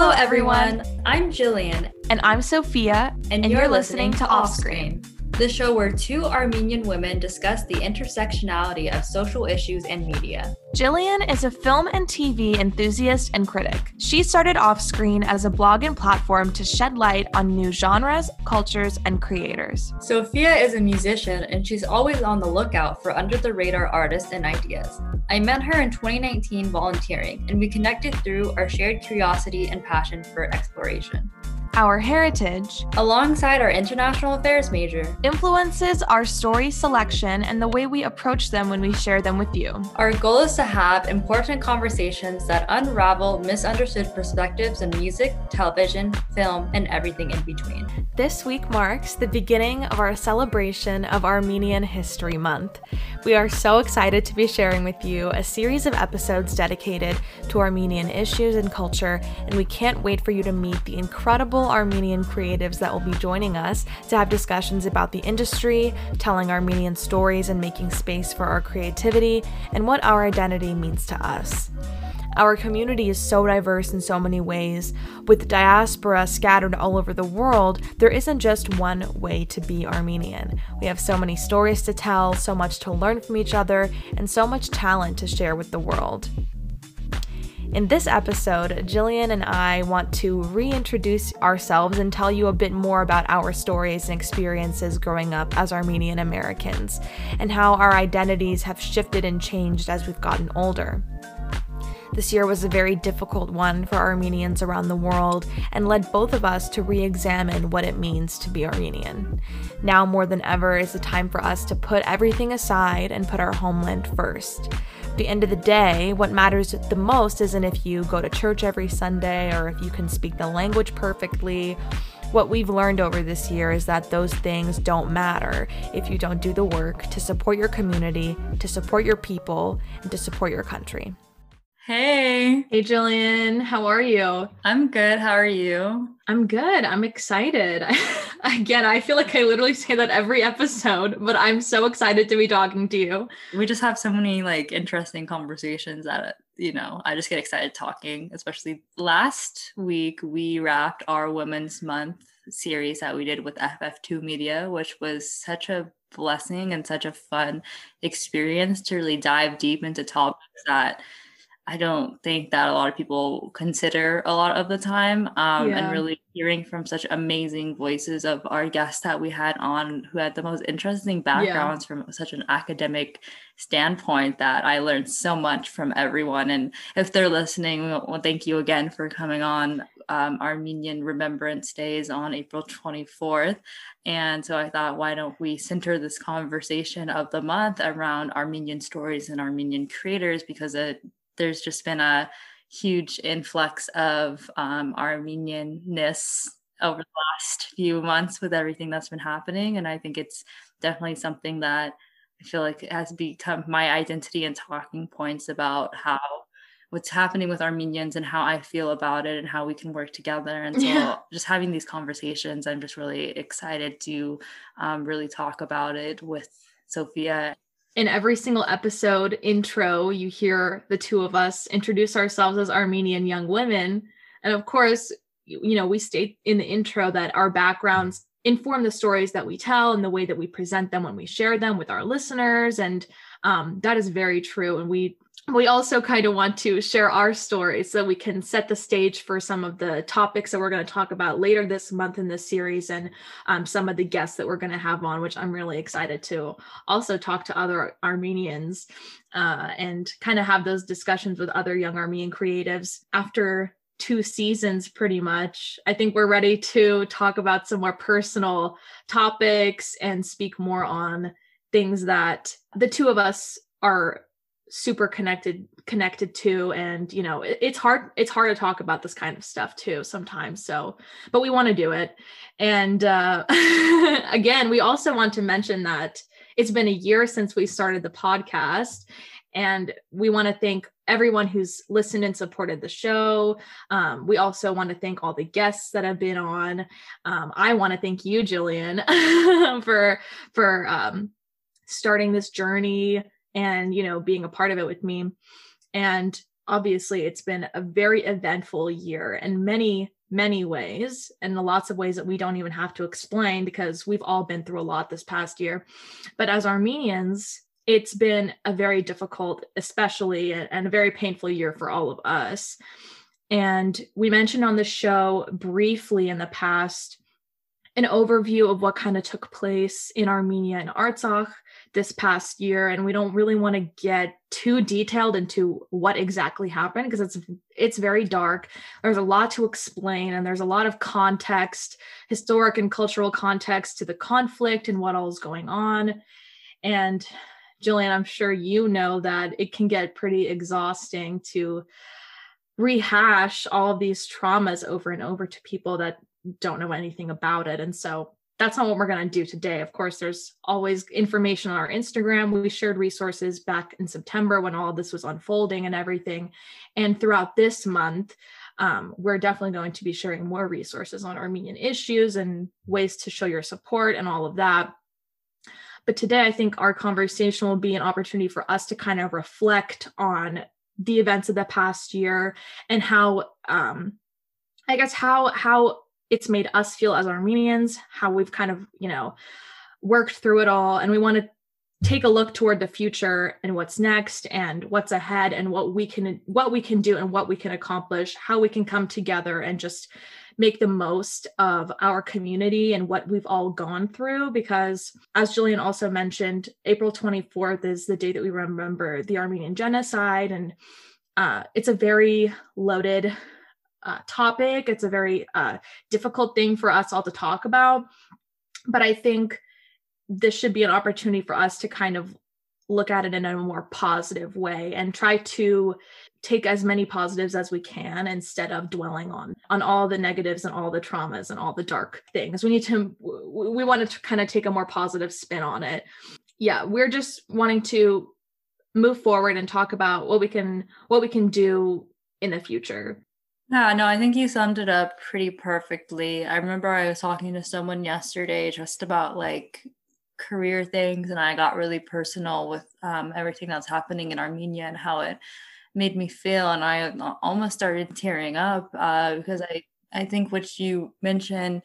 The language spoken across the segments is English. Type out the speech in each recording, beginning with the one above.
Hello, everyone. I'm Jillian. And I'm Sophia. And, and you're, you're, listening, listening to Offscreen the show where two Armenian women discuss the intersectionality of social issues and media. Jillian is a film and TV enthusiast and critic. She started Offscreen as a blog and platform to shed light on new genres, cultures, and creators. Sophia is a musician and she's always on the lookout for under the radar artists and ideas. I met her in 2019 volunteering, and we connected through our shared curiosity and passion for exploration our heritage, alongside our international affairs major, influences our story selection and the way we approach them when we share them with you. Our goal is to have important conversations that unravel misunderstood perspectives in music, television, film, and everything in between. This week marks the beginning of our celebration of Armenian History Month. We are so excited to be sharing with you a series of episodes dedicated to Armenian issues and culture, and we can't wait for you to meet the incredible Armenian creatives that will be joining us to have discussions about the industry, telling Armenian stories, and making space for our creativity and what our identity means to us. Our community is so diverse in so many ways. With diaspora scattered all over the world, there isn't just one way to be Armenian. We have so many stories to tell, so much to learn from each other, and so much talent to share with the world. In this episode, Jillian and I want to reintroduce ourselves and tell you a bit more about our stories and experiences growing up as Armenian Americans, and how our identities have shifted and changed as we've gotten older. This year was a very difficult one for Armenians around the world and led both of us to re examine what it means to be Armenian. Now, more than ever, is the time for us to put everything aside and put our homeland first the end of the day, what matters the most isn't if you go to church every Sunday or if you can speak the language perfectly. What we've learned over this year is that those things don't matter if you don't do the work to support your community, to support your people, and to support your country. Hey. Hey, Jillian. How are you? I'm good. How are you? I'm good. I'm excited. Again, I feel like I literally say that every episode, but I'm so excited to be talking to you. We just have so many like interesting conversations that, you know, I just get excited talking, especially last week we wrapped our Women's Month series that we did with FF2 Media, which was such a blessing and such a fun experience to really dive deep into topics that I don't think that a lot of people consider a lot of the time. Um, yeah. And really hearing from such amazing voices of our guests that we had on who had the most interesting backgrounds yeah. from such an academic standpoint that I learned so much from everyone. And if they're listening, well, thank you again for coming on. Um, Armenian Remembrance Days on April 24th. And so I thought, why don't we center this conversation of the month around Armenian stories and Armenian creators because it there's just been a huge influx of um, Armenianness over the last few months with everything that's been happening. And I think it's definitely something that I feel like has become my identity and talking points about how what's happening with Armenians and how I feel about it and how we can work together. And so yeah. just having these conversations, I'm just really excited to um, really talk about it with Sophia in every single episode intro, you hear the two of us introduce ourselves as Armenian young women. And of course, you know, we state in the intro that our backgrounds inform the stories that we tell and the way that we present them when we share them with our listeners. And um, that is very true. And we we also kind of want to share our stories so we can set the stage for some of the topics that we're going to talk about later this month in this series and um, some of the guests that we're going to have on, which I'm really excited to also talk to other Armenians uh, and kind of have those discussions with other young Armenian creatives after two seasons pretty much. I think we're ready to talk about some more personal topics and speak more on things that the two of us are super connected connected to and you know it, it's hard it's hard to talk about this kind of stuff too sometimes so but we want to do it and uh again we also want to mention that it's been a year since we started the podcast and we want to thank everyone who's listened and supported the show. Um, we also want to thank all the guests that have been on. Um, I want to thank you, Jillian, for for um, starting this journey and you know being a part of it with me. And obviously it's been a very eventful year in many many ways and lots of ways that we don't even have to explain because we've all been through a lot this past year. But as armenians it's been a very difficult especially and a very painful year for all of us. And we mentioned on the show briefly in the past an overview of what kind of took place in Armenia and Artsakh this past year and we don't really want to get too detailed into what exactly happened because it's it's very dark there's a lot to explain and there's a lot of context historic and cultural context to the conflict and what all is going on and Jillian I'm sure you know that it can get pretty exhausting to rehash all of these traumas over and over to people that don't know anything about it. And so that's not what we're going to do today. Of course, there's always information on our Instagram. We shared resources back in September when all this was unfolding and everything. And throughout this month, um, we're definitely going to be sharing more resources on Armenian issues and ways to show your support and all of that. But today, I think our conversation will be an opportunity for us to kind of reflect on the events of the past year and how, um, I guess, how how it's made us feel as Armenians, how we've kind of, you know, worked through it all. And we want to take a look toward the future and what's next and what's ahead and what we can what we can do and what we can accomplish, how we can come together and just make the most of our community and what we've all gone through because as Jillian also mentioned, April 24th is the day that we remember the Armenian genocide and uh, it's a very loaded uh, topic. It's a very uh, difficult thing for us all to talk about. But I think this should be an opportunity for us to kind of look at it in a more positive way and try to take as many positives as we can instead of dwelling on on all the negatives and all the traumas and all the dark things we need to we want to kind of take a more positive spin on it yeah we're just wanting to move forward and talk about what we can what we can do in the future yeah, no, I think you summed it up pretty perfectly. I remember I was talking to someone yesterday just about like career things, and I got really personal with um, everything that's happening in Armenia and how it made me feel. And I almost started tearing up uh, because I, I think what you mentioned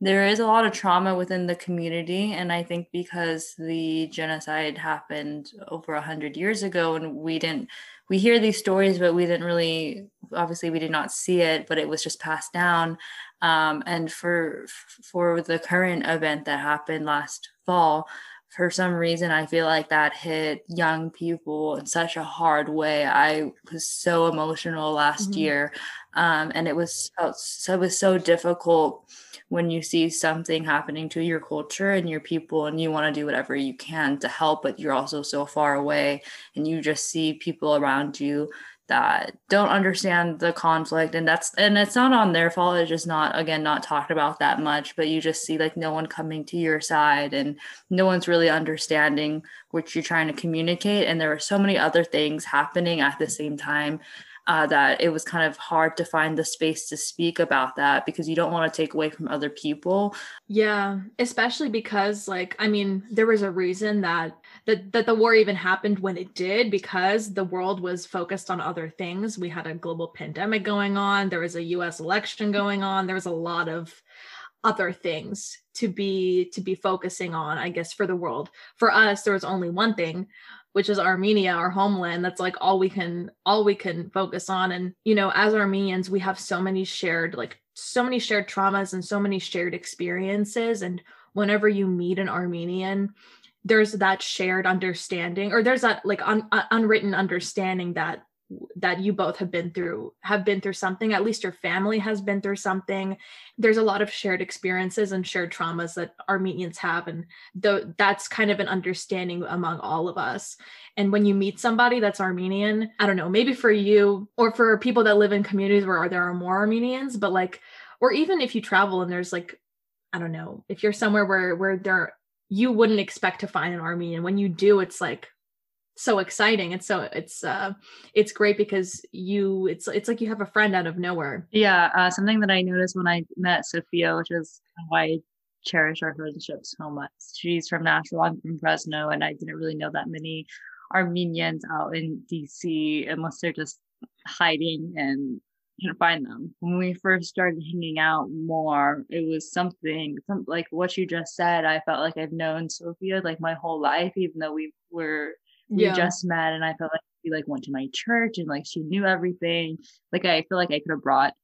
there is a lot of trauma within the community and i think because the genocide happened over 100 years ago and we didn't we hear these stories but we didn't really obviously we did not see it but it was just passed down. Um, and for for the current event that happened last fall for some reason i feel like that hit young people in such a hard way i was so emotional last mm-hmm. year um, and it was so it was so difficult when you see something happening to your culture and your people and you want to do whatever you can to help but you're also so far away and you just see people around you that don't understand the conflict and that's and it's not on their fault it's just not again not talked about that much but you just see like no one coming to your side and no one's really understanding what you're trying to communicate and there are so many other things happening at the same time uh, that it was kind of hard to find the space to speak about that because you don't want to take away from other people. Yeah, especially because like I mean, there was a reason that that that the war even happened when it did because the world was focused on other things. We had a global pandemic going on, there was a US election going on, there was a lot of other things to be to be focusing on i guess for the world for us there was only one thing which is Armenia, our homeland. That's like all we can all we can focus on. And you know, as Armenians, we have so many shared like so many shared traumas and so many shared experiences. And whenever you meet an Armenian, there's that shared understanding, or there's that like un- uh, unwritten understanding that that you both have been through have been through something. At least your family has been through something. There's a lot of shared experiences and shared traumas that armenians have and the, that's kind of an understanding among all of us. And when you meet somebody that's armenian i don't know maybe for you or for people that live in communities where there are more armenians but like or even if you travel and there's like i don't know if you're somewhere where where there you wouldn't expect to find an armenian. When you do it's like so exciting. And so it's uh it's great because you it's it's like you have a friend out of nowhere. Yeah uh, something that i noticed when i met sophia which is why i cherish our friendship so much. She's from nashville i'm from fresno and i didn't really know that many armenians out in dc unless they're just hiding and couldn't find them. When we first started hanging out more, it was something, some like what you just said. I felt like I've known Sophia like my whole life, even though we were we yeah. just met, and I felt like we like went to my church and like she knew everything. Like I feel like I could have brought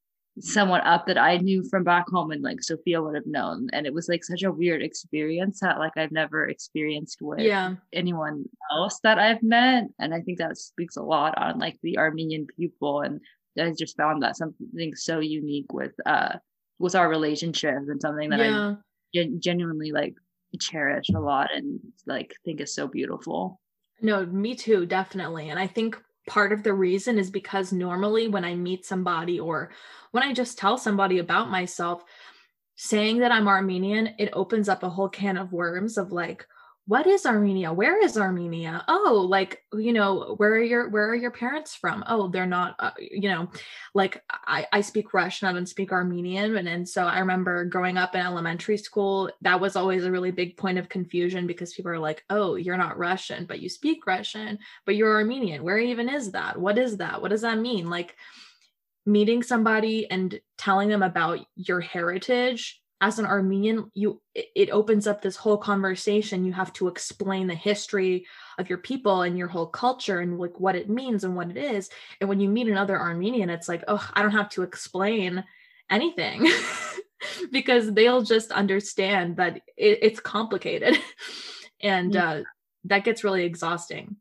someone up that I knew from back home and like Sophia would have known. And it was like such a weird experience that like I've never experienced with yeah. anyone else that I've met. And I think that speaks a lot on like the Armenian people. And I just found that something so unique with uh with our relationship and something that yeah. I gen- genuinely like cherish a lot and like think is so beautiful. No, me too, definitely. And I think part of the reason is because normally when I meet somebody or when I just tell somebody about myself, saying that I'm Armenian, it opens up a whole can of worms of like, what is Armenia? Where is Armenia? Oh, like you know, where are your where are your parents from? Oh, they're not. Uh, you know, like I I speak Russian, I don't speak Armenian, and and so I remember growing up in elementary school, that was always a really big point of confusion because people are like, oh, you're not Russian, but you speak Russian, but you're Armenian. Where even is that? What is that? What does that mean? Like meeting somebody and telling them about your heritage as an armenian you it opens up this whole conversation. You have to explain the history of your people and your whole culture and like what it means and what it is. And when you meet another armenian it's like oh i don't have to explain anything. Because they'll just understand that it, it's complicated. And yeah. uh, that gets really exhausting.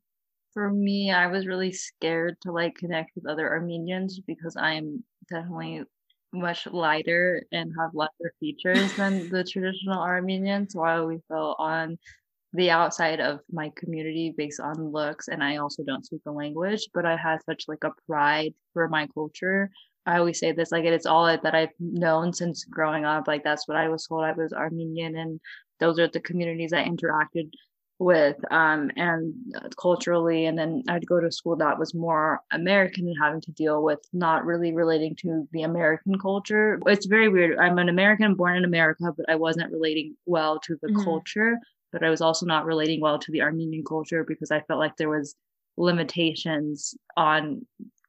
For me, I was really scared to like connect with other Armenians because I'm definitely much lighter and have lesser features than the traditional Armenians. while we felt on the outside of my community based on looks, and I also don't speak the language, but I had such like a pride for my culture. I always say this like it's all that I've known since growing up. Like that's what I was told I was Armenian, and those are the communities I interacted with um, and culturally and then i'd go to school that was more american and having to deal with not really relating to the american culture. It's very weird. I'm an american born in america but i wasn't relating well to the mm-hmm. culture but i was also not relating well to the armenian culture because i felt like there was limitations on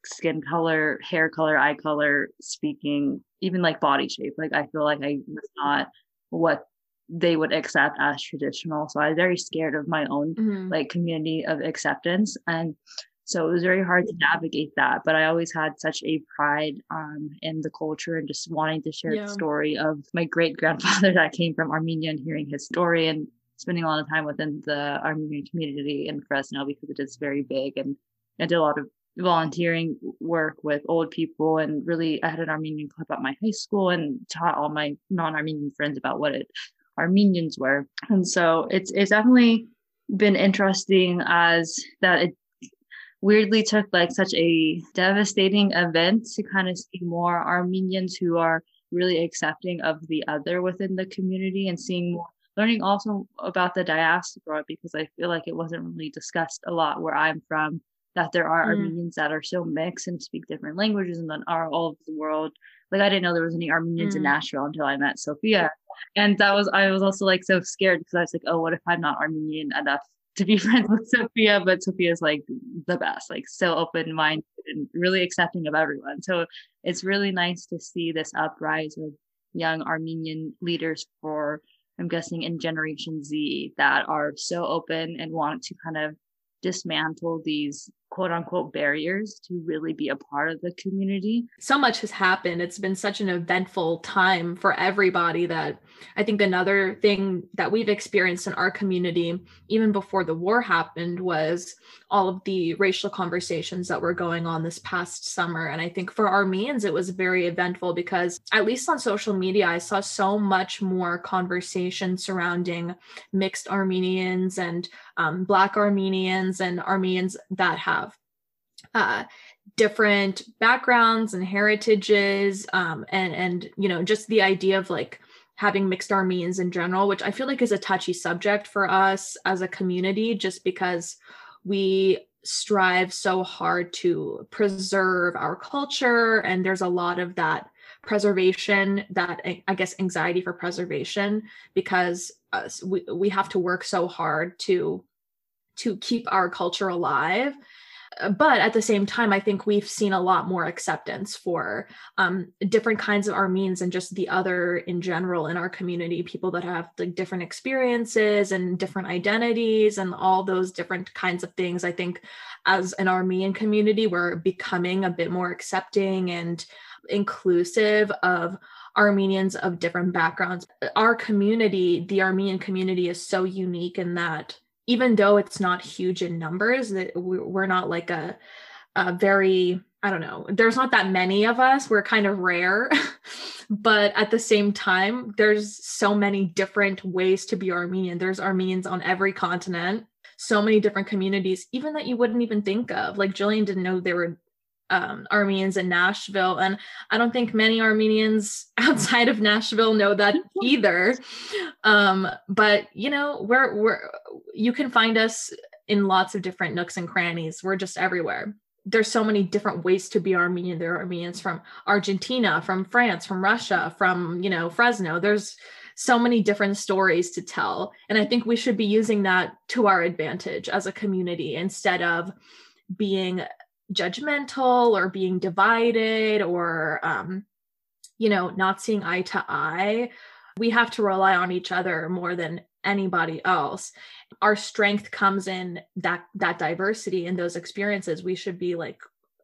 skin color hair color eye color speaking even like body shape. Like i feel like i was not what they would accept as traditional. So I was very scared of my own mm-hmm. like community of acceptance. And so it was very hard to navigate that. But I always had such a pride um, in the culture and just wanting to share yeah. the story of my great grandfather that came from Armenia and hearing his story and spending a lot of time within the Armenian community in Fresno because it is very big. And I did a lot of volunteering work with old people and really I had an Armenian club at my high school and taught all my non-Armenian friends about what it Armenians were. And so it's it's definitely been interesting as that it weirdly took like such a devastating event to kind of see more Armenians who are really accepting of the other within the community and seeing more learning also about the diaspora because I feel like it wasn't really discussed a lot where I'm from that there are mm. Armenians that are so mixed and speak different languages and then are all over the world. Like I didn't know there was any Armenians mm. in Nashville until I met Sophia and that was I was also like so scared because I was like, oh, what if I'm not Armenian enough to be friends with Sophia? But Sophia's like the best, like so open minded and really accepting of everyone. So it's really nice to see this uprise of young Armenian leaders for I'm guessing in Generation Z that are so open and want to kind of dismantle these quote unquote barriers to really be a part of the community. So much has happened. It's been such an eventful time for everybody that I think another thing that we've experienced in our community, even before the war happened, was all of the racial conversations that were going on this past summer. And I think for Armenians, it was very eventful because, at least on social media, I saw so much more conversation surrounding mixed Armenians and um, Black Armenians and Armenians that have uh, different backgrounds and heritages um, and and you know just the idea of like having mixed Armenians in general which i feel like is a touchy subject for us as a community just because we strive so hard to preserve our culture and there's a lot of that preservation that i guess anxiety for preservation because we, we have to work so hard to to keep our culture alive but at the same time, I think we've seen a lot more acceptance for um, different kinds of Armenians and just the other in general in our community, people that have like different experiences and different identities and all those different kinds of things. I think as an Armenian community, we're becoming a bit more accepting and inclusive of Armenians of different backgrounds. Our community, the Armenian community, is so unique in that even though it's not huge in numbers, that we're not like a, a very I don't know. There's not that many of us. We're kind of rare. but at the same time, there's so many different ways to be Armenian. There's Armenians on every continent, so many different communities, even that you wouldn't even think of. Like Jillian didn't know there were um, Armenians in Nashville. And I don't think many Armenians outside of Nashville know that either. Um, but you know, we're we're you can find us in lots of different nooks and crannies. We're just everywhere. There's so many different ways to be Armenian. There are Armenians from Argentina, from France, from Russia, from you know Fresno. There's so many different stories to tell. And I think we should be using that to our advantage as a community instead of being judgmental or being divided or um, you know not seeing eye to eye we have to rely on each other more than anybody else. Our strength comes in that that diversity and those experiences. We should be like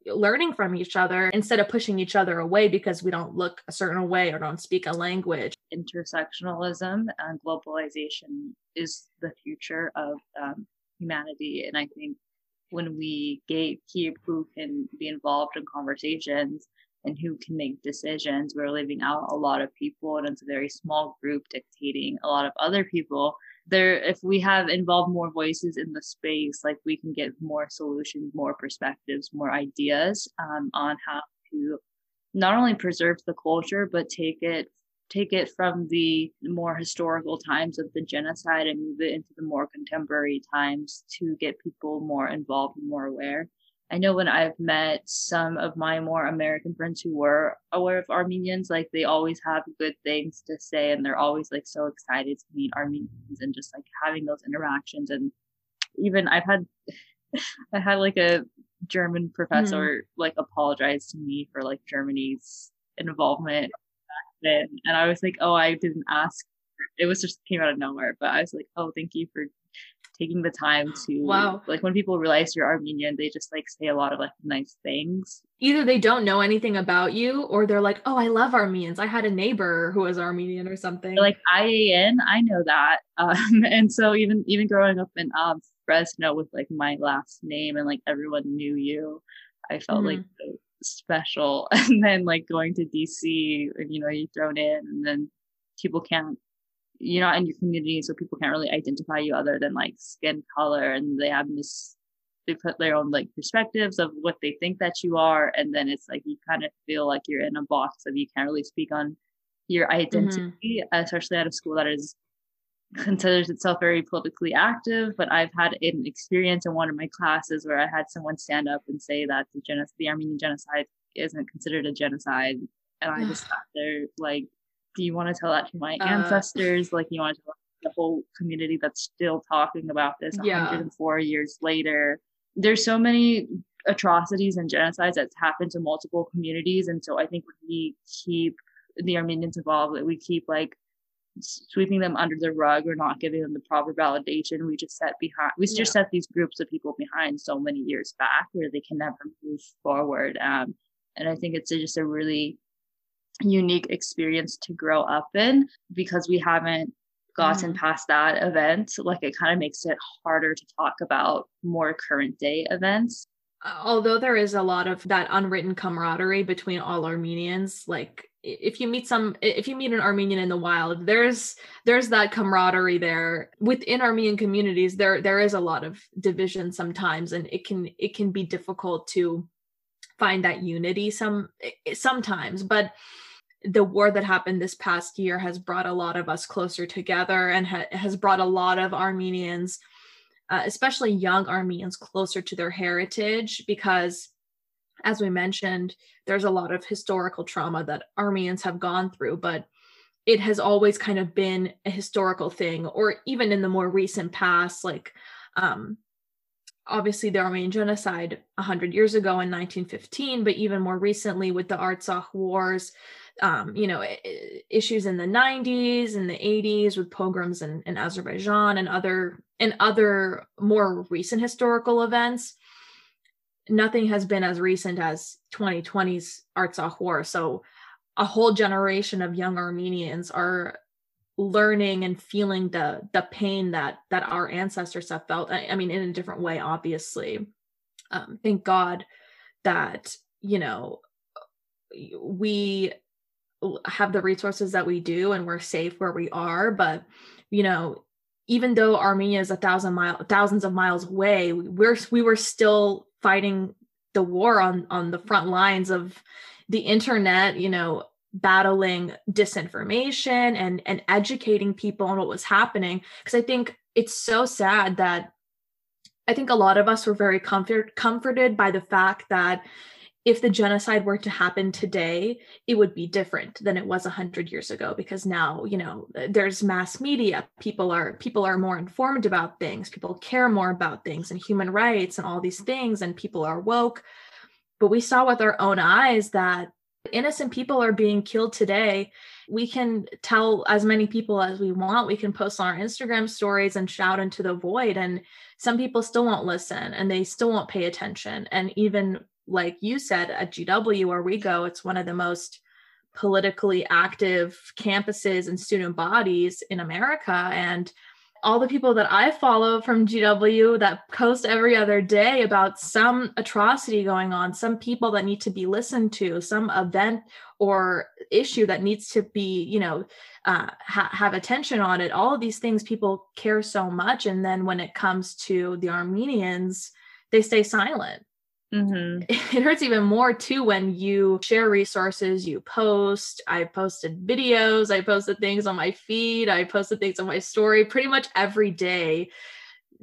learning from each other instead of pushing each other away because we don't look a certain way or don't speak a language. Intersectionalism and globalization is the future of um, humanity. And i think when we gatekeep who can be involved in conversations and who can make decisions, we're leaving out a lot of people, and it's a very small group dictating a lot of other people. There, if we have involved more voices in the space, like we can get more solutions, more perspectives, more ideas um, on how to not only preserve the culture but take it take it from the more historical times of the genocide and move it into the more contemporary times to get people more involved and more aware. I know when I've met some of my more American friends who were aware of Armenians, like they always have good things to say and they're always like so excited to meet Armenians and just like having those interactions. And even I've had, I had like a German professor mm. like apologize to me for like Germany's involvement and I was like, oh, I didn't ask. It was just came out of nowhere, but I was like, oh, thank you for taking the time to wow like when people realize you're armenian they just like say a lot of like nice things either they don't know anything about you or they're like oh i love armenians i had a neighbor who was armenian or something like ian i know that um and so even even growing up in um fresno with like my last name and like everyone knew you i felt mm-hmm. like special and then like going to dc and you know you're thrown in and then people can't you're not in your community so people can't really identify you other than like skin color and they have this they put their own like perspectives of what they think that you are and then it's like you kind of feel like you're in a box of you can't really speak on your identity mm-hmm. especially at a school that is considers itself very politically active, but I've had an experience in one of my classes where I had someone stand up and say that the, genocide, the Armenian genocide isn't considered a genocide. And I just sat there like, do you want to tell that to my uh, ancestors? Like, you want to tell the whole community that's still talking about this yeah. 104 years later? There's so many atrocities and genocides that's happened to multiple communities. And so I think we keep the Armenians involved, that we keep like sweeping them under the rug or not giving them the proper validation. We just set behind, we yeah. just set these groups of people behind so many years back where they can never move forward. Um, and I think it's just a really unique experience to grow up in because we haven't gotten mm. past that event. Like it kind of makes it harder to talk about more current day events although there is a lot of that unwritten camaraderie between all Armenians, like if you meet some if you meet an armenian in the wild there's there's that camaraderie there. Within armenian communities there there is a lot of division sometimes and it can it can be difficult to find that unity some sometimes. But the war that happened this past year has brought a lot of us closer together and ha- has brought a lot of armenians uh, especially young armenians closer to their heritage because as we mentioned, there's a lot of historical trauma that Armenians have gone through, but it has always kind of been a historical thing, or even in the more recent past, like um, obviously the Armenian genocide 100 years ago in 1915, but even more recently with the Artsakh wars, um, you know, issues in the 90s and the 80s with pogroms in, in Azerbaijan and other and other more recent historical events. Nothing has been as recent as 2020's Artsakh war. So a whole generation of young Armenians are learning and feeling the the pain that that our ancestors have felt. I, I mean in a different way obviously. Um, thank god that you know we have the resources that we do and we're safe where we are. But you know even though armenia is a thousand mile thousands of miles away we're we were still fighting the war on on the front lines of the internet you know battling disinformation and and educating people on what was happening. Because i think it's so sad that i think a lot of us were very comfort, comforted by the fact that if the genocide were to happen today it would be different than it was 100 years ago because now you know there's mass media. People are people are more informed about things. People care more about things and human rights and all these things and people are woke. But we saw with our own eyes that innocent people are being killed today. We can tell as many people as we want. We can post on our instagram stories and shout into the void and some people still won't listen and they still won't pay attention. And even like you said at gw where we go it's one of the most politically active campuses and student bodies in america and all the people that I follow from GW that post every other day about some atrocity going on, some people that need to be listened to, some event or issue that needs to be, you know, uh, ha- have attention on it. All of these things people care so much. And then when it comes to the Armenians, they stay silent. Mm-hmm. It hurts even more too when you share resources, you post. I posted videos, I posted things on my feed, I posted things on my story pretty much every day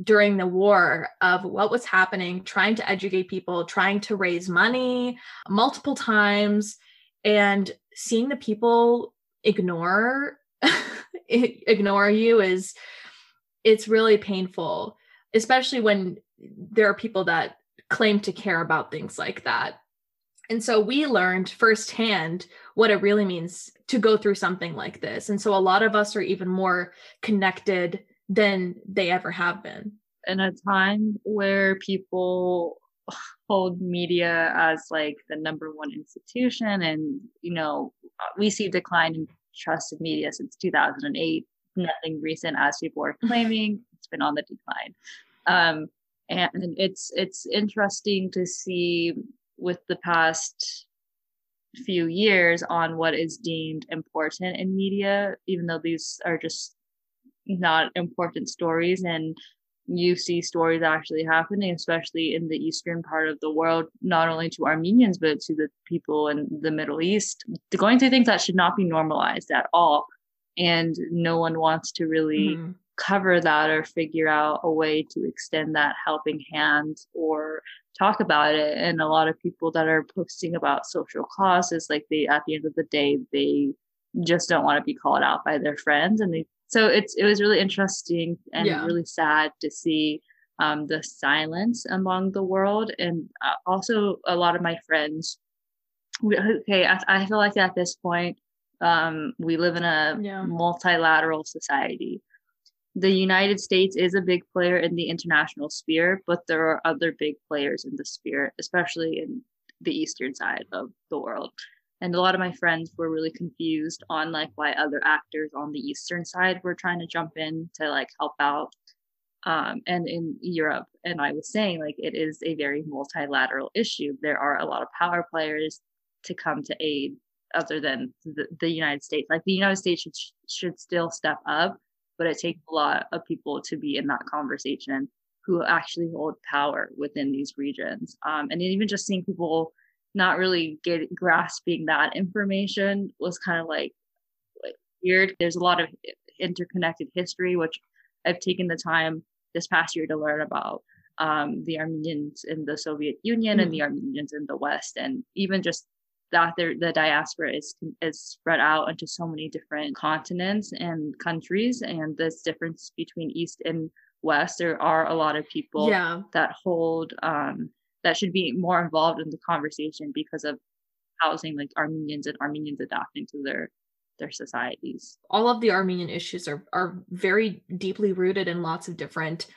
during the war of what was happening, trying to educate people, trying to raise money multiple times, and seeing the people ignore ignore you is it's really painful especially when there are people that claim to care about things like that. And so we learned firsthand what it really means to go through something like this. And so a lot of us are even more connected than they ever have been. In a time where people hold media as like the number one institution, and you know, we see decline in trust in media since 2008. Nothing recent, as people are claiming, it's been on the decline. Um, and it's it's interesting to see with the past few years on what is deemed important in media even though these are just not important stories. And you see stories actually happening especially in the eastern part of the world not only to armenians but to the people in the middle east. Going through things that should not be normalized at all. And no one wants to really mm-hmm cover that or figure out a way to extend that helping hand or talk about it and a lot of people that are posting about social causes like they at the end of the day they just don't want to be called out by their friends and they so it's it was really interesting and yeah. really sad to see um, the silence among the world and uh, also a lot of my friends okay I, I feel like at this point um, we live in a yeah. multilateral society the United States is a big player in the international sphere, but there are other big players in the sphere, especially in the eastern side of the world. And a lot of my friends were really confused on like why other actors on the eastern side were trying to jump in to like help out. Um, and in Europe, and I was saying like it is a very multilateral issue. There are a lot of power players to come to aid other than the, the United States. Like the United States should, should still step up but it takes a lot of people to be in that conversation who actually hold power within these regions. Um, and even just seeing people not really get grasping that information was kind of like, like weird. There's a lot of interconnected history, which I've taken the time this past year to learn about um, the Armenians in the Soviet Union mm-hmm. and the mm. Armenians in the West, and even just that the diaspora is is spread out into so many different continents and countries and this difference between east and West, there are a lot of people yeah. that hold um, that should be more involved in the conversation because of housing like Armenians and Armenians adapting to their their societies. All of the Armenian issues are are very deeply rooted in lots of different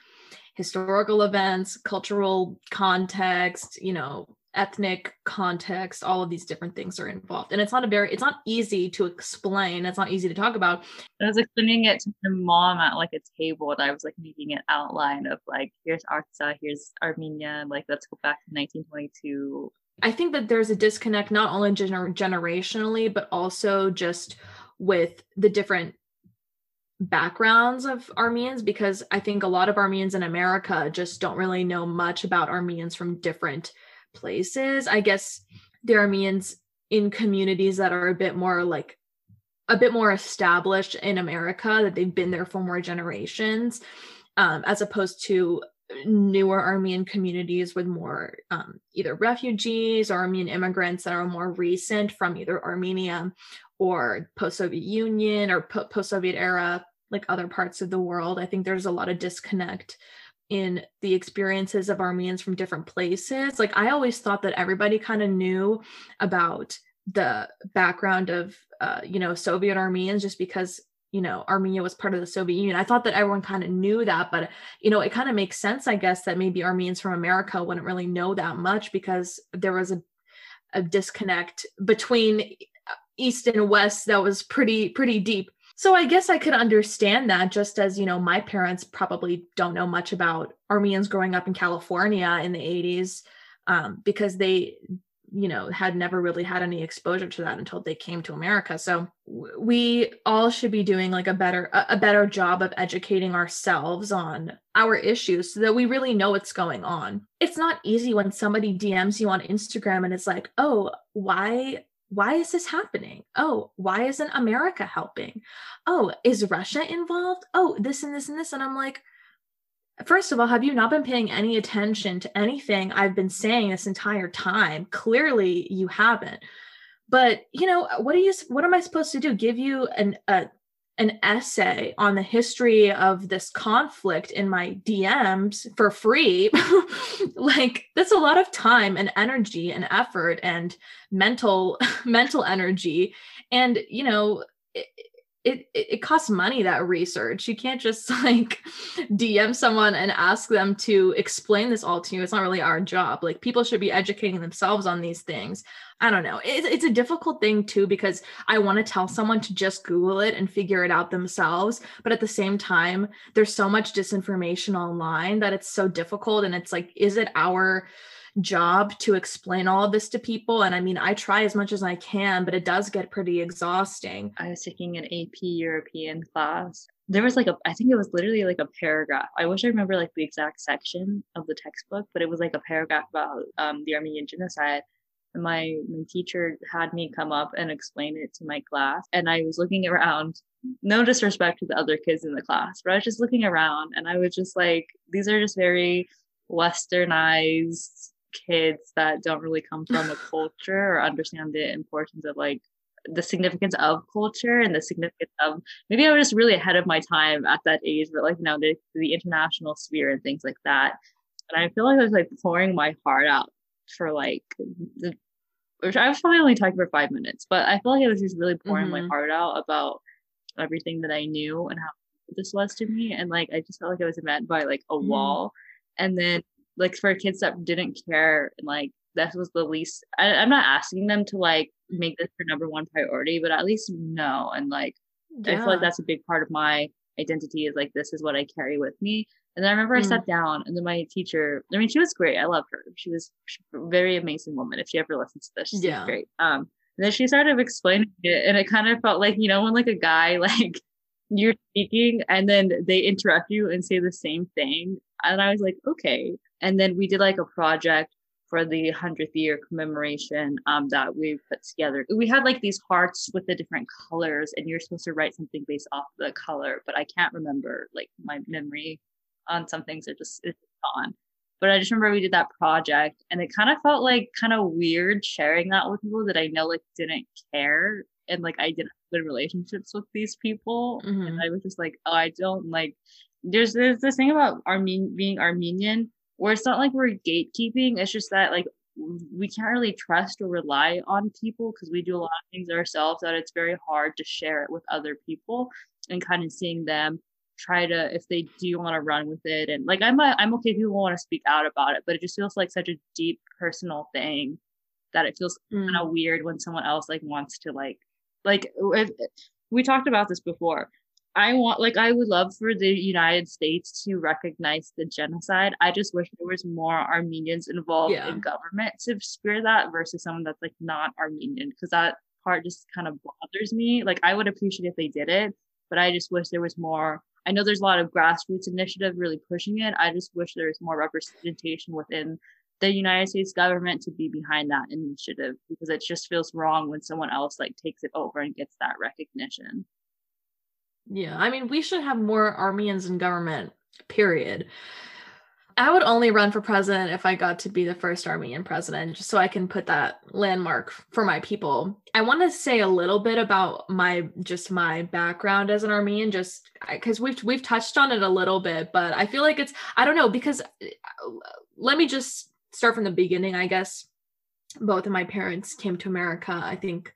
historical events, cultural context, you know, ethnic context, all of these different things are involved. And it's not a very it's not easy to explain. It's not easy to talk about. I was explaining it to my mom at like a table and I was like making an outline of like here's Artsakh, here's Armenia, like let's go back to 1922 I think that there's a disconnect not only gener- generationally, but also just with the different backgrounds of Armenians, because I think a lot of Armenians in America just don't really know much about Armenians from different places. I guess the Armenians in communities that are a bit more like a bit more established in America, that they've been there for more generations, um, as opposed to newer Armenian communities with more um, either refugees or Armenian immigrants that are more recent from either Armenia or post-Soviet Union or po- post-Soviet era, like other parts of the world. I think there's a lot of disconnect in the experiences of Armenians from different places. Like I always thought that everybody kind of knew about the background of uh, you know Soviet Armenians just because you know armenia was part of the soviet union i thought that everyone kind of knew that but you know it kind of makes sense i guess that maybe armenians from america wouldn't really know that much because there was a, a disconnect between east and west that was pretty pretty deep so i guess i could understand that just as you know my parents probably don't know much about armenians growing up in california in the 80s um, because they you know had never really had any exposure to that until they came to america. So we all should be doing like a better a better job of educating ourselves on our issues so that we really know what's going on. It's not easy when somebody dms you on instagram and it's like oh why why is this happening? Oh, why isn't America helping? Oh, is Russia involved? Oh, this and this and this. And I'm like, First of all, have you not been paying any attention to anything I've been saying this entire time? Clearly, you haven't. But you know, what are you? What am I supposed to do? Give you an a, an essay on the history of this conflict in my DMs for free? like that's a lot of time and energy and effort and mental mental energy. And you know, it it costs money that research. You can't just like dm someone and ask them to explain this all to you. It's not really our job. Like people should be educating themselves on these things. I don't know. It, it's a difficult thing too because i want to tell someone to just google it and figure it out themselves but at the same time there's so much disinformation online that it's so difficult and it's like is it our job to explain all of this to people. And I mean, I try as much as I can, but it does get pretty exhausting. I was taking an AP European class. There was like a, I think it was literally like a paragraph. I wish I remember like the exact section of the textbook, but it was like a paragraph about um, the Armenian genocide. And my, my teacher had me come up and explain it to my class. And I was looking around no disrespect to the other kids in the class, but I was just looking around and I was just like, these are just very westernized kids that don't really come from a culture or understand the importance of like the significance of culture and the significance of maybe I was just really ahead of my time at that age, but like you know the the international sphere and things like that. And I feel like I was like pouring my heart out for like the which I was probably only talking for five minutes, but I feel like I was just really pouring mm-hmm. my heart out about everything that I knew and how this was to me. And like I just felt like I was met by like a mm-hmm. wall. And then like for kids that didn't care like that was the least I, i'm not asking them to like make this their number one priority but at least know and like yeah. i feel like that's a big part of my identity is like this is what i carry with me and then i remember mm. i sat down and then my teacher i mean she was great i loved her she was, she was a very amazing woman if she ever listens to this she's yeah. great um and then she started explaining it and it kind of felt like you know when like a guy like you're speaking and then they interrupt you and say the same thing and i was like okay and then we did like a project for the 100th year commemoration um, that we put together. We had like these hearts with the different colors, and you're supposed to write something based off the color, but I can't remember like my memory on some things are just it's gone. But I just remember we did that project, and it kind of felt like kind of weird sharing that with people that I know like didn't care, and like I didn't have good relationships with these people, mm-hmm. and I was just like, oh, I don't like there's there's this thing about Armenian being Armenian where it's not like we're gatekeeping. It's just that like we can't really trust or rely on people because we do a lot of things ourselves that it's very hard to share it with other people and kind of seeing them try to if they do want to run with it and like I'm a, I'm okay if people want to speak out about it but it just feels like such a deep personal thing that it feels mm. kind of weird when someone else like wants to like like if, we talked about this before I want like I would love for the United States to recognize the genocide. I just wish there was more Armenians involved yeah. in government to spear that versus someone that's like not Armenian because that part just kind of bothers me. Like I would appreciate if they did it, but I just wish there was more. I know there's a lot of grassroots initiative really pushing it. I just wish there was more representation within the United States government to be behind that initiative because it just feels wrong when someone else like takes it over and gets that recognition. Yeah, I mean, we should have more Armenians in government, period. I would only run for president if I got to be the first Armenian president, just so I can put that landmark for my people. I want to say a little bit about my just my background as an Armenian, just because we've we've touched on it a little bit, but I feel like it's I don't know because uh, let me just start from the beginning. I guess both of my parents came to America. I think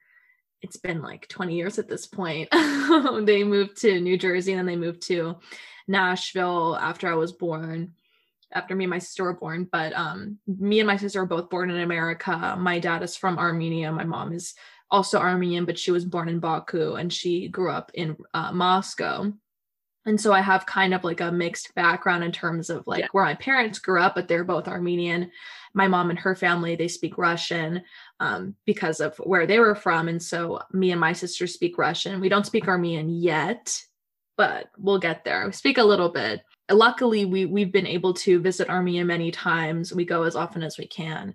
it's been like 20 years at this point. they moved to New Jersey and then they moved to Nashville after I was born, after me and my sister were born. But um, me and my sister are both born in America. My dad is from Armenia. My mom is also Armenian, but she was born in Baku and she grew up in uh, Moscow. And so I have kind of like a mixed background in terms of like yeah. where my parents grew up, but they're both Armenian. My mom and her family, they speak Russian um, because of where they were from. And so me and my sister speak Russian. We don't speak Armenian yet, but we'll get there. We speak a little bit. Luckily, we we've been able to visit Armenia many times. We go as often as we can.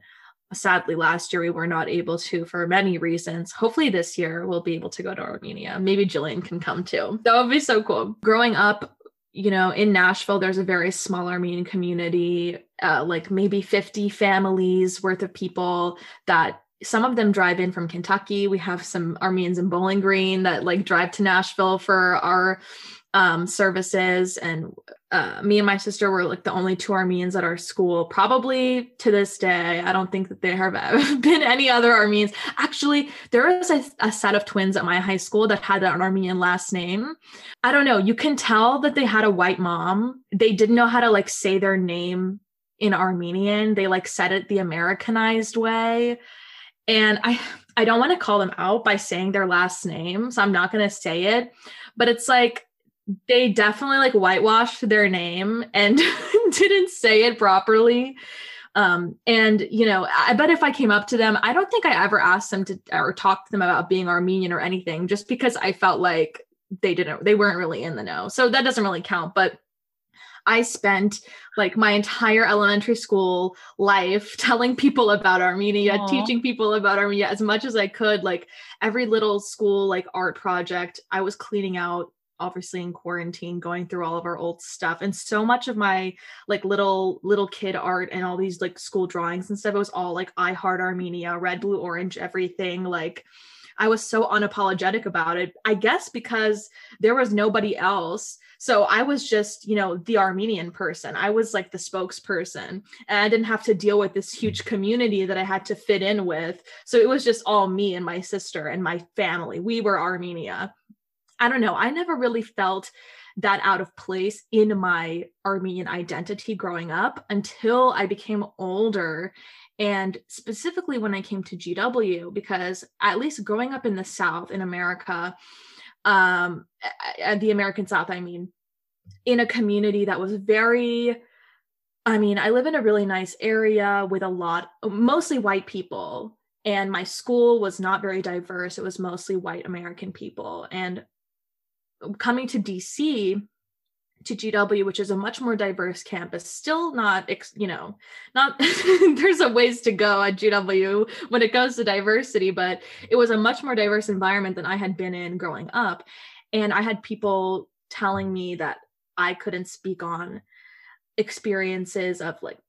Sadly, last year we were not able to for many reasons. Hopefully, this year we'll be able to go to Armenia. Maybe Jillian can come too. That would be so cool. Growing up, you know, in Nashville, there's a very small Armenian community, uh, like maybe 50 families worth of people that some of them drive in from Kentucky. We have some Armenians in Bowling Green that like drive to Nashville for our um, services. And uh, me and my sister were like the only two Armenians at our school, probably to this day. I don't think that there have been any other Armenians. Actually, there was a, a set of twins at my high school that had an Armenian last name. I don't know. You can tell that they had a white mom. They didn't know how to like say their name in Armenian. They like said it the Americanized way and I I don't want to call them out by saying their last name, so I'm not going to say it, but it's like they definitely like whitewashed their name and didn't say it properly. Um, and you know, I bet if I came up to them, I don't think I ever asked them to or talked to them about being Armenian or anything, just because I felt like they didn't, they weren't really in the know. So that doesn't really count. But I spent like my entire elementary school life telling people about Armenia, Aww. teaching people about Armenia as much as I could. Like every little school like art project, I was cleaning out obviously in quarantine going through all of our old stuff and so much of my like little little kid art and all these like school drawings and stuff it was all like i heart armenia red blue orange everything like i was so unapologetic about it i guess because there was nobody else so I was just, you know, the Armenian person. I was like the spokesperson and I didn't have to deal with this huge community that I had to fit in with. So it was just all me and my sister and my family. We were Armenia. I don't know. I never really felt that out of place in my Armenian identity growing up until I became older. And specifically when I came to GW, because at least growing up in the South in America, um, the American South, I mean, in a community that was very, I mean, I live in a really nice area with a lot, mostly white people. And my school was not very diverse. It was mostly white American people. And coming to DC, to GW, which is a much more diverse campus, still not, you know, not there's a ways to go at GW when it comes to diversity, but it was a much more diverse environment than I had been in growing up. And I had people telling me that I couldn't speak on experiences of like,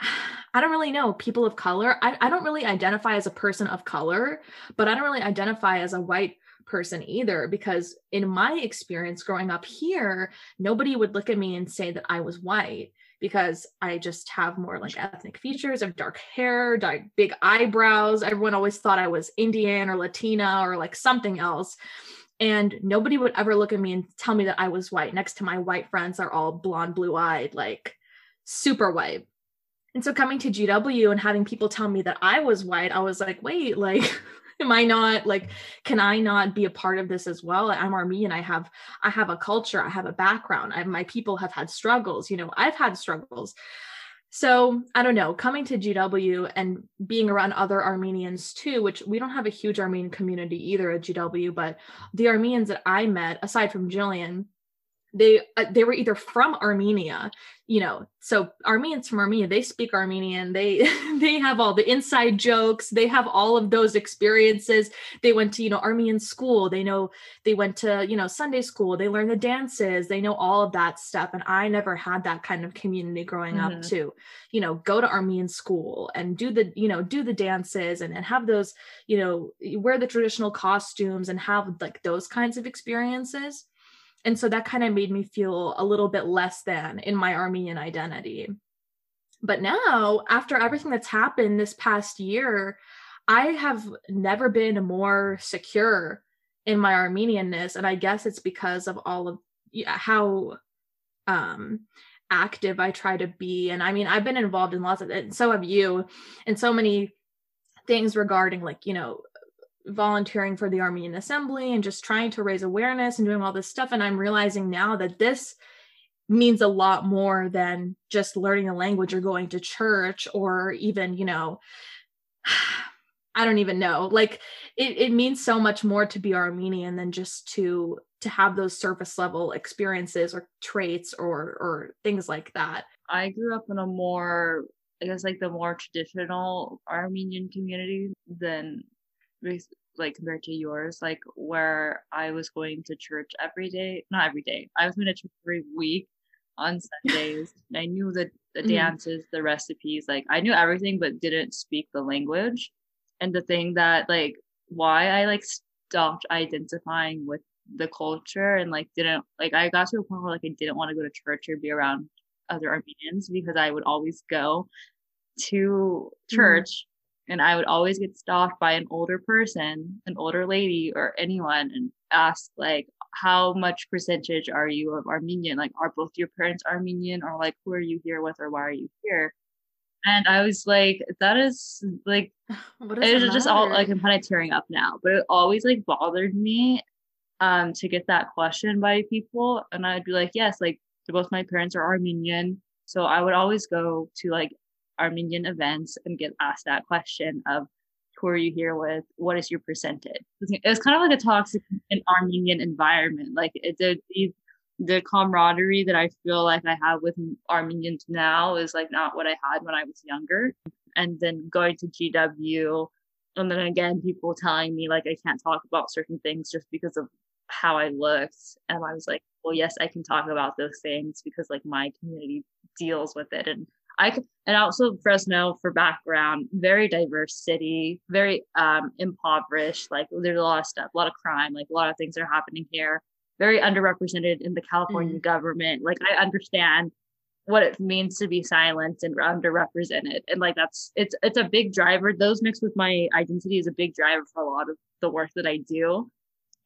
I don't really know people of color. I, I don't really identify as a person of color, but I don't really identify as a white person either because in my experience growing up here, nobody would look at me and say that I was white because I just have more like ethnic features of dark hair, dark, big eyebrows. Everyone always thought I was Indian or Latina or like something else. And nobody would ever look at me and tell me that I was white. Next to my white friends are all blonde, blue eyed, like super white. And so coming to GW and having people tell me that I was white, I was like, wait, like, am I not like, can I not be a part of this as well? I'm Armenian. I have, I have a culture. I have a background. I, my people have had struggles. You know, I've had struggles. So I don't know, coming to GW and being around other Armenians too, which we don't have a huge Armenian community either at GW, but the Armenians that I met, aside from Jillian, they uh, they were either from Armenia, you know. So Armenians from Armenia, they speak Armenian. They they have all the inside jokes. They have all of those experiences. They went to you know Armenian school. They know they went to you know Sunday school. They learn the dances. They know all of that stuff. And I never had that kind of community growing mm-hmm. up to, you know, go to Armenian school and do the you know do the dances and and have those you know wear the traditional costumes and have like those kinds of experiences and so that kind of made me feel a little bit less than in my Armenian identity. But now, after everything that's happened this past year, I have never been more secure in my Armenianness. And I guess it's because of all of how um, active I try to be. And I mean, I've been involved in lots of and so have you, and so many things regarding like, you know, volunteering for the Armenian Assembly and just trying to raise awareness and doing all this stuff. And I'm realizing now that this means a lot more than just learning a language or going to church or even, you know, I don't even know. Like it, it means so much more to be Armenian than just to to have those surface level experiences or traits or or things like that. I grew up in a more I guess like the more traditional Armenian community than like compared to yours, like where I was going to church every day, not every day, I was going to church every week on Sundays. I knew the, the mm-hmm. dances, the recipes, like I knew everything, but didn't speak the language. And the thing that, like, why I like stopped identifying with the culture and like didn't like I got to a point where like I didn't want to go to church or be around other Armenians because I would always go to mm-hmm. church and I would always get stopped by an older person, an older lady or anyone and ask like how much percentage are you of Armenian? Like are both your parents Armenian or like who are you here with or why are you here? And I was like, that is like what is it is just all like I'm kind of tearing up now, but it always like bothered me um to get that question by people. And I'd be like, yes, like both my parents are Armenian. So I would always go to like Armenian events and get asked that question of who are you here with? What is your percentage? It was kind of like a toxic and Armenian environment. Like the, the camaraderie that I feel like I have with Armenians now is like not what I had when I was younger. And then going to GW, and then again, people telling me like I can't talk about certain things just because of how I looked. And I was like, well, yes, I can talk about those things because like my community deals with it. And I could, and also Fresno for background, very diverse city, very um, impoverished. Like there's a lot of stuff, a lot of crime, like a lot of things are happening here. Very underrepresented in the California mm government. Like I understand what it means to be silent and underrepresented, and like that's it's it's a big driver. Those mixed with my identity is a big driver for a lot of the work that I do,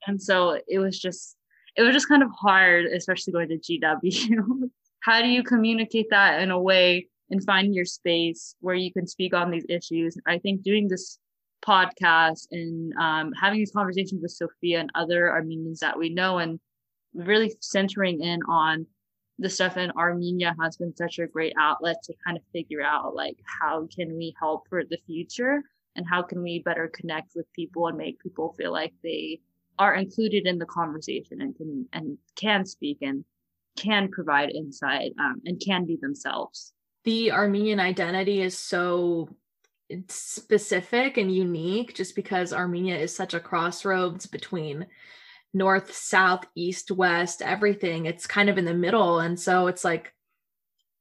and so it was just it was just kind of hard, especially going to GW. How do you communicate that in a way and finding your space where you can speak on these issues. I think doing this podcast and um, having these conversations with Sophia and other Armenians that we know and really centering in on the stuff in Armenia has been such a great outlet to kind of figure out like how can we help for the future and how can we better connect with people and make people feel like they are included in the conversation and can and can speak and can provide insight um, and can be themselves the Armenian identity is so specific and unique just because Armenia is such a crossroads between north, south, east, west, everything. It's kind of in the middle. And so it's like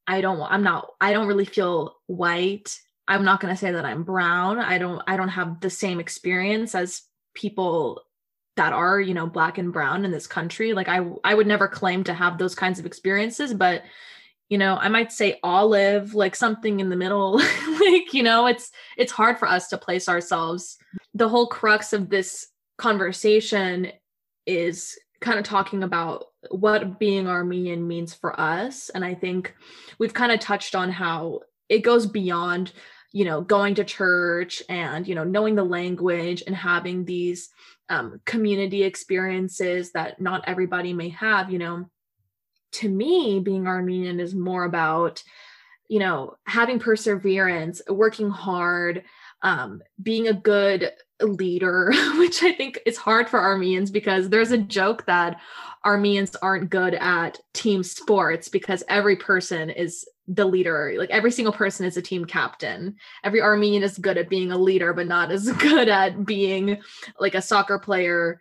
I don't I'm not I don't really feel white. I'm not going to say that I'm brown. I don't I don't have the same experience as people that are, you know, black and brown in this country. Like I I would never claim to have those kinds of experiences, but you know, I might say olive, like something in the middle. like, you know, it's it's hard for us to place ourselves. The whole crux of this conversation is kind of talking about what being Armenian means for us. And I think we've kind of touched on how it goes beyond, you know, going to church and, you know, knowing the language and having these um, community experiences that not everybody may have, you know. To me, being Armenian is more about, you know, having perseverance, working hard, um, being a good leader, which I think is hard for Armenians because there's a joke that Armenians aren't good at team sports because every person is the leader. Like every single person is a team captain. Every Armenian is good at being a leader, but not as good at being like a soccer player.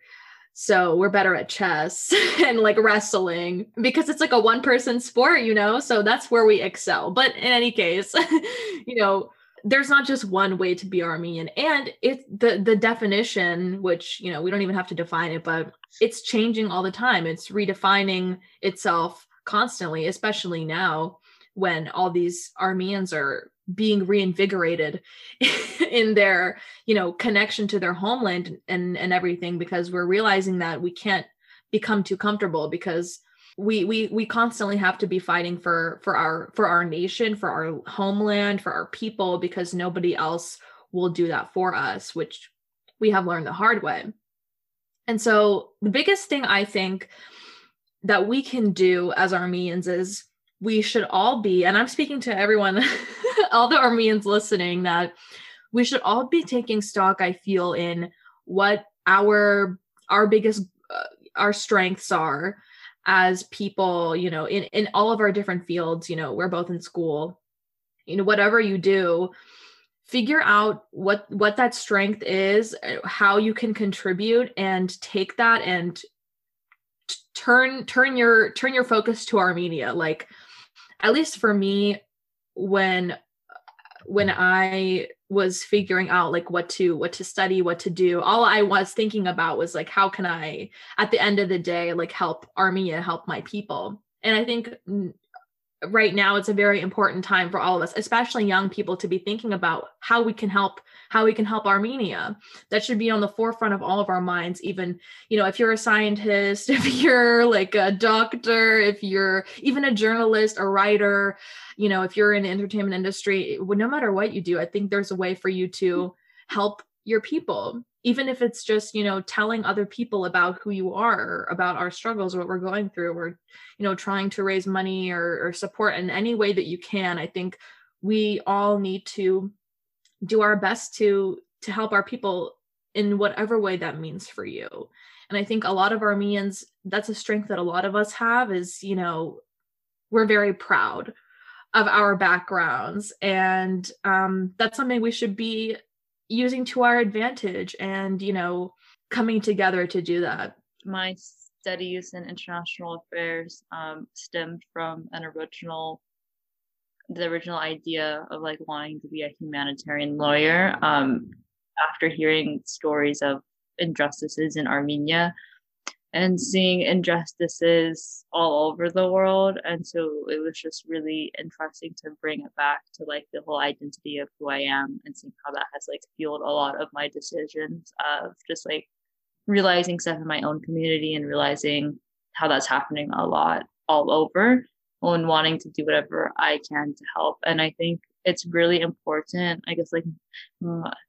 So we're better at chess and like wrestling because it's like a one person sport, you know? So that's where we excel. But in any case, you know, there's not just one way to be Armenian, and it the the definition, which you know we don't even have to define it, but it's changing all the time. It's redefining itself constantly, especially now when all these Armenians are being reinvigorated in their you know connection to their homeland and and everything because we're realizing that we can't become too comfortable because we we we constantly have to be fighting for for our for our nation for our homeland for our people because nobody else will do that for us which we have learned the hard way. And so the biggest thing i think that we can do as armenians is we should all be and i'm speaking to everyone all the armenians listening that we should all be taking stock i feel in what our our biggest uh, our strengths are as people you know in in all of our different fields you know we're both in school. You know whatever you do figure out what what that strength is how you can contribute and take that and t- turn turn your turn your focus to armenia. Like at least for me when when i was figuring out like what to what to study what to do all i was thinking about was like how can i at the end of the day like help armenia help my people. And i think right now it's a very important time for all of us especially young people to be thinking about how we can help how we can help armenia. That should be on the forefront of all of our minds even you know if you're a scientist if you're like a doctor if you're even a journalist a writer you know if you're in the entertainment industry no matter what you do i think there's a way for you to help your people even if it's just you know telling other people about who you are about our struggles what we're going through or you know trying to raise money or, or support in any way that you can i think we all need to do our best to to help our people in whatever way that means for you. And i think a lot of armenians that's a strength that a lot of us have is you know we're very proud of our backgrounds. And um, that's something we should be using to our advantage and you know coming together to do that. My studies in international affairs um, stemmed from an original the original idea of like wanting to be a humanitarian lawyer. Um, after hearing stories of injustices in armenia and seeing injustices all over the world. And so it was just really interesting to bring it back to like the whole identity of who I am and seeing how that has like fueled a lot of my decisions of just like realizing stuff in my own community and realizing how that's happening a lot all over and wanting to do whatever I can to help. And I think it's really important i guess like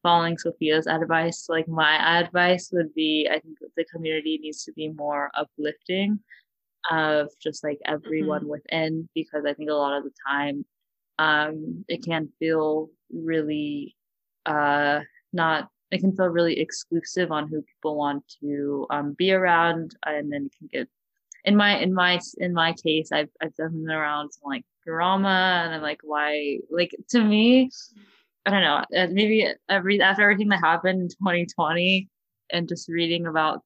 following sophia's advice like my advice would be i think the community needs to be more uplifting of just like everyone mm-hmm. within because i think a lot of the time um it can feel really uh not it can feel really exclusive on who people want to um, be around and then it can get in my in my in my case i've i've done around like drama and I'm like, why? Like to me, I don't know. Uh, maybe every after everything that happened in 2020 and just reading about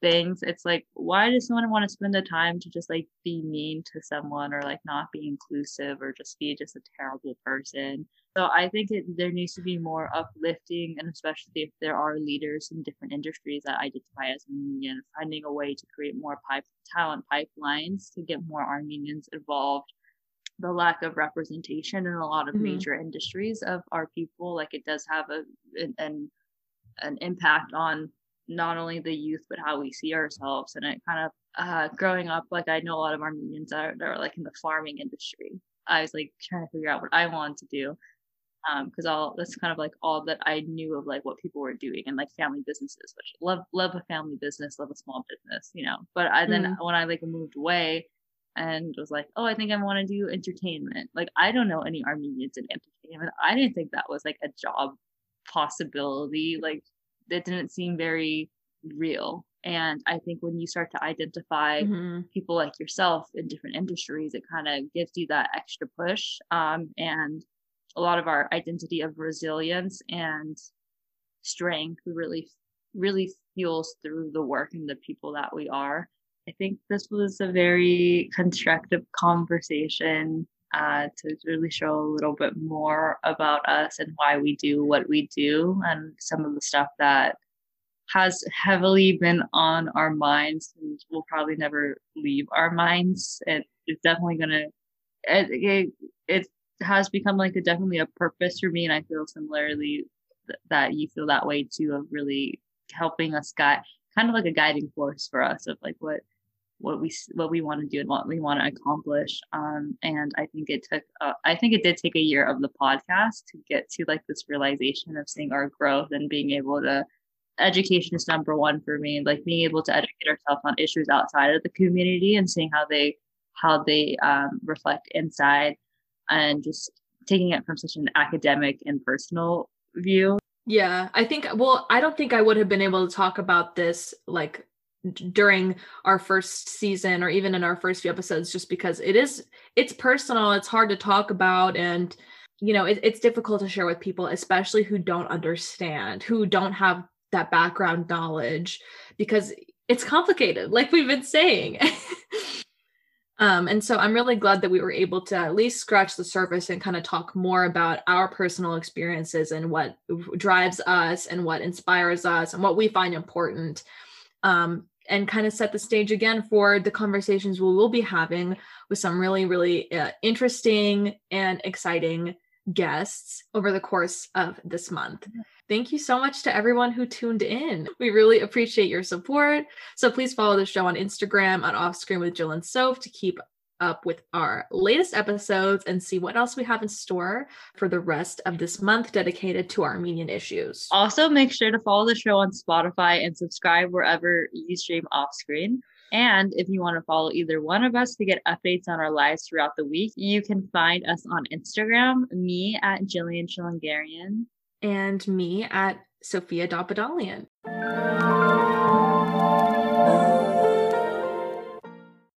things it's like why does someone want to spend the time to just like be mean to someone or like not be inclusive or just be just a terrible person so i think it, there needs to be more uplifting and especially if there are leaders in different industries that identify as armenian finding a way to create more pipe talent pipelines to get more armenians involved. The lack of representation in a lot of mm-hmm. major industries of our people like it does have a an an impact on not only the youth but how we see ourselves. And it kind of uh, growing up like i know a lot of armenians that are, that are like in the farming industry. I was like trying to figure out what i wanted to do because um, all that's kind of like all that i knew of like what people were doing and like family businesses which love love a family business love a small business you know but i then mm. when i like moved away and was like oh i think i want to do entertainment like i don't know any armenians in entertainment i didn't think that was like a job possibility like that didn't seem very real. And I think when you start to identify mm-hmm. people like yourself in different industries, it kind of gives you that extra push. Um, and a lot of our identity of resilience and strength really, really fuels through the work and the people that we are. I think this was a very constructive conversation uh, to really show a little bit more about us and why we do what we do and some of the stuff that has heavily been on our minds and will probably never leave our minds. It, it's definitely gonna it, it, it has become like a definitely a purpose for me and I feel similarly th- that you feel that way too of really helping us guide kind of like a guiding force for us of like what what we what we want to do and what we want to accomplish. Um, and i think it took uh, i think it did take a year of the podcast to get to like this realization of seeing our growth and being able to education is number one for me like being able to educate ourselves on issues outside of the community and seeing how they how they um, reflect inside and just taking it from such an academic and personal view. Yeah i think well i don't think i would have been able to talk about this like during our first season or even in our first few episodes just because it is it's personal it's hard to talk about and you know it, it's difficult to share with people especially who don't understand who don't have that background knowledge because it's complicated like we've been saying um, and so i'm really glad that we were able to at least scratch the surface and kind of talk more about our personal experiences and what drives us and what inspires us and what we find important um, and kind of set the stage again for the conversations we will be having with some really, really uh, interesting and exciting guests over the course of this month. Thank you so much to everyone who tuned in. We really appreciate your support. So please follow the show on Instagram at Offscreen with Jill and Soph to keep up with our latest episodes and see what else we have in store for the rest of this month dedicated to Armenian issues. Also, make sure to follow the show on Spotify and subscribe wherever you stream off screen. And if you want to follow either one of us to get updates on our lives throughout the week, you can find us on Instagram, me at Jillian Chilangarian. And me at Sophia Dopadalian.